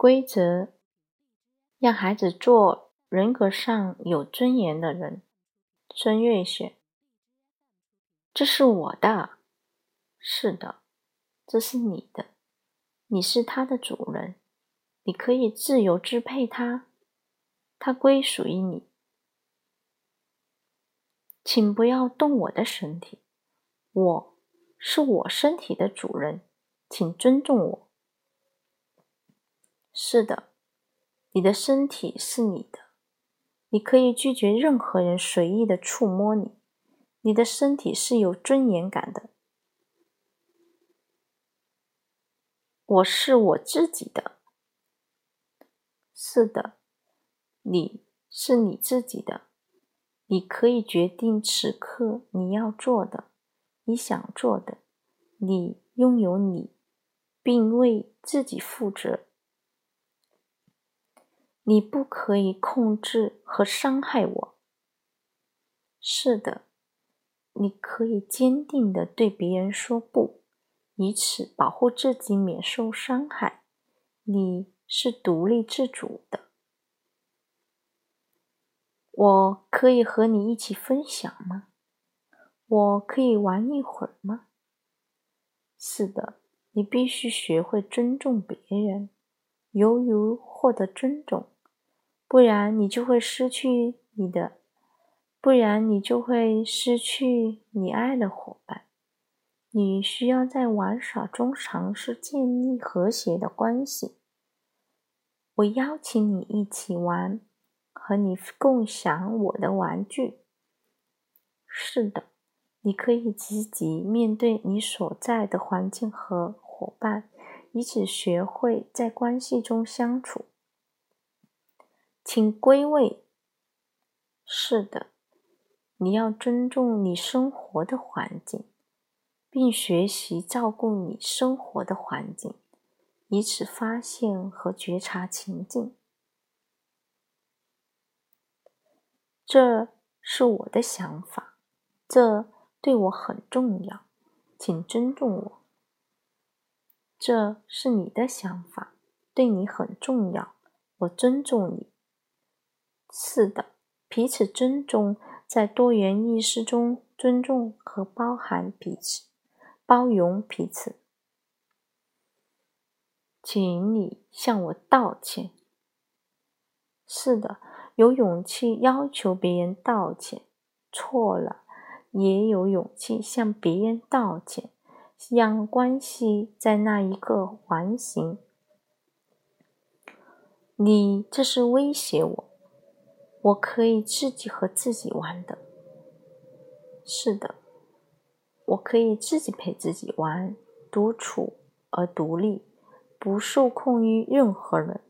规则让孩子做人格上有尊严的人。孙悦雪，这是我的，是的，这是你的，你是他的主人，你可以自由支配他，他归属于你。请不要动我的身体，我是我身体的主人，请尊重我。是的，你的身体是你的，你可以拒绝任何人随意的触摸你。你的身体是有尊严感的。我是我自己的。是的，你是你自己的，你可以决定此刻你要做的，你想做的，你拥有你，并为自己负责。你不可以控制和伤害我。是的，你可以坚定的对别人说不，以此保护自己免受伤害。你是独立自主的。我可以和你一起分享吗？我可以玩一会儿吗？是的，你必须学会尊重别人，由于获得尊重。不然你就会失去你的，不然你就会失去你爱的伙伴。你需要在玩耍中尝试建立和谐的关系。我邀请你一起玩，和你共享我的玩具。是的，你可以积极面对你所在的环境和伙伴，以此学会在关系中相处。请归位。是的，你要尊重你生活的环境，并学习照顾你生活的环境，以此发现和觉察情境。这是我的想法，这对我很重要，请尊重我。这是你的想法，对你很重要，我尊重你。是的，彼此尊重，在多元意识中尊重和包含彼此，包容彼此。请你向我道歉。是的，有勇气要求别人道歉，错了，也有勇气向别人道歉，让关系在那一刻完形。你这是威胁我。我可以自己和自己玩的，是的，我可以自己陪自己玩，独处而独立，不受控于任何人。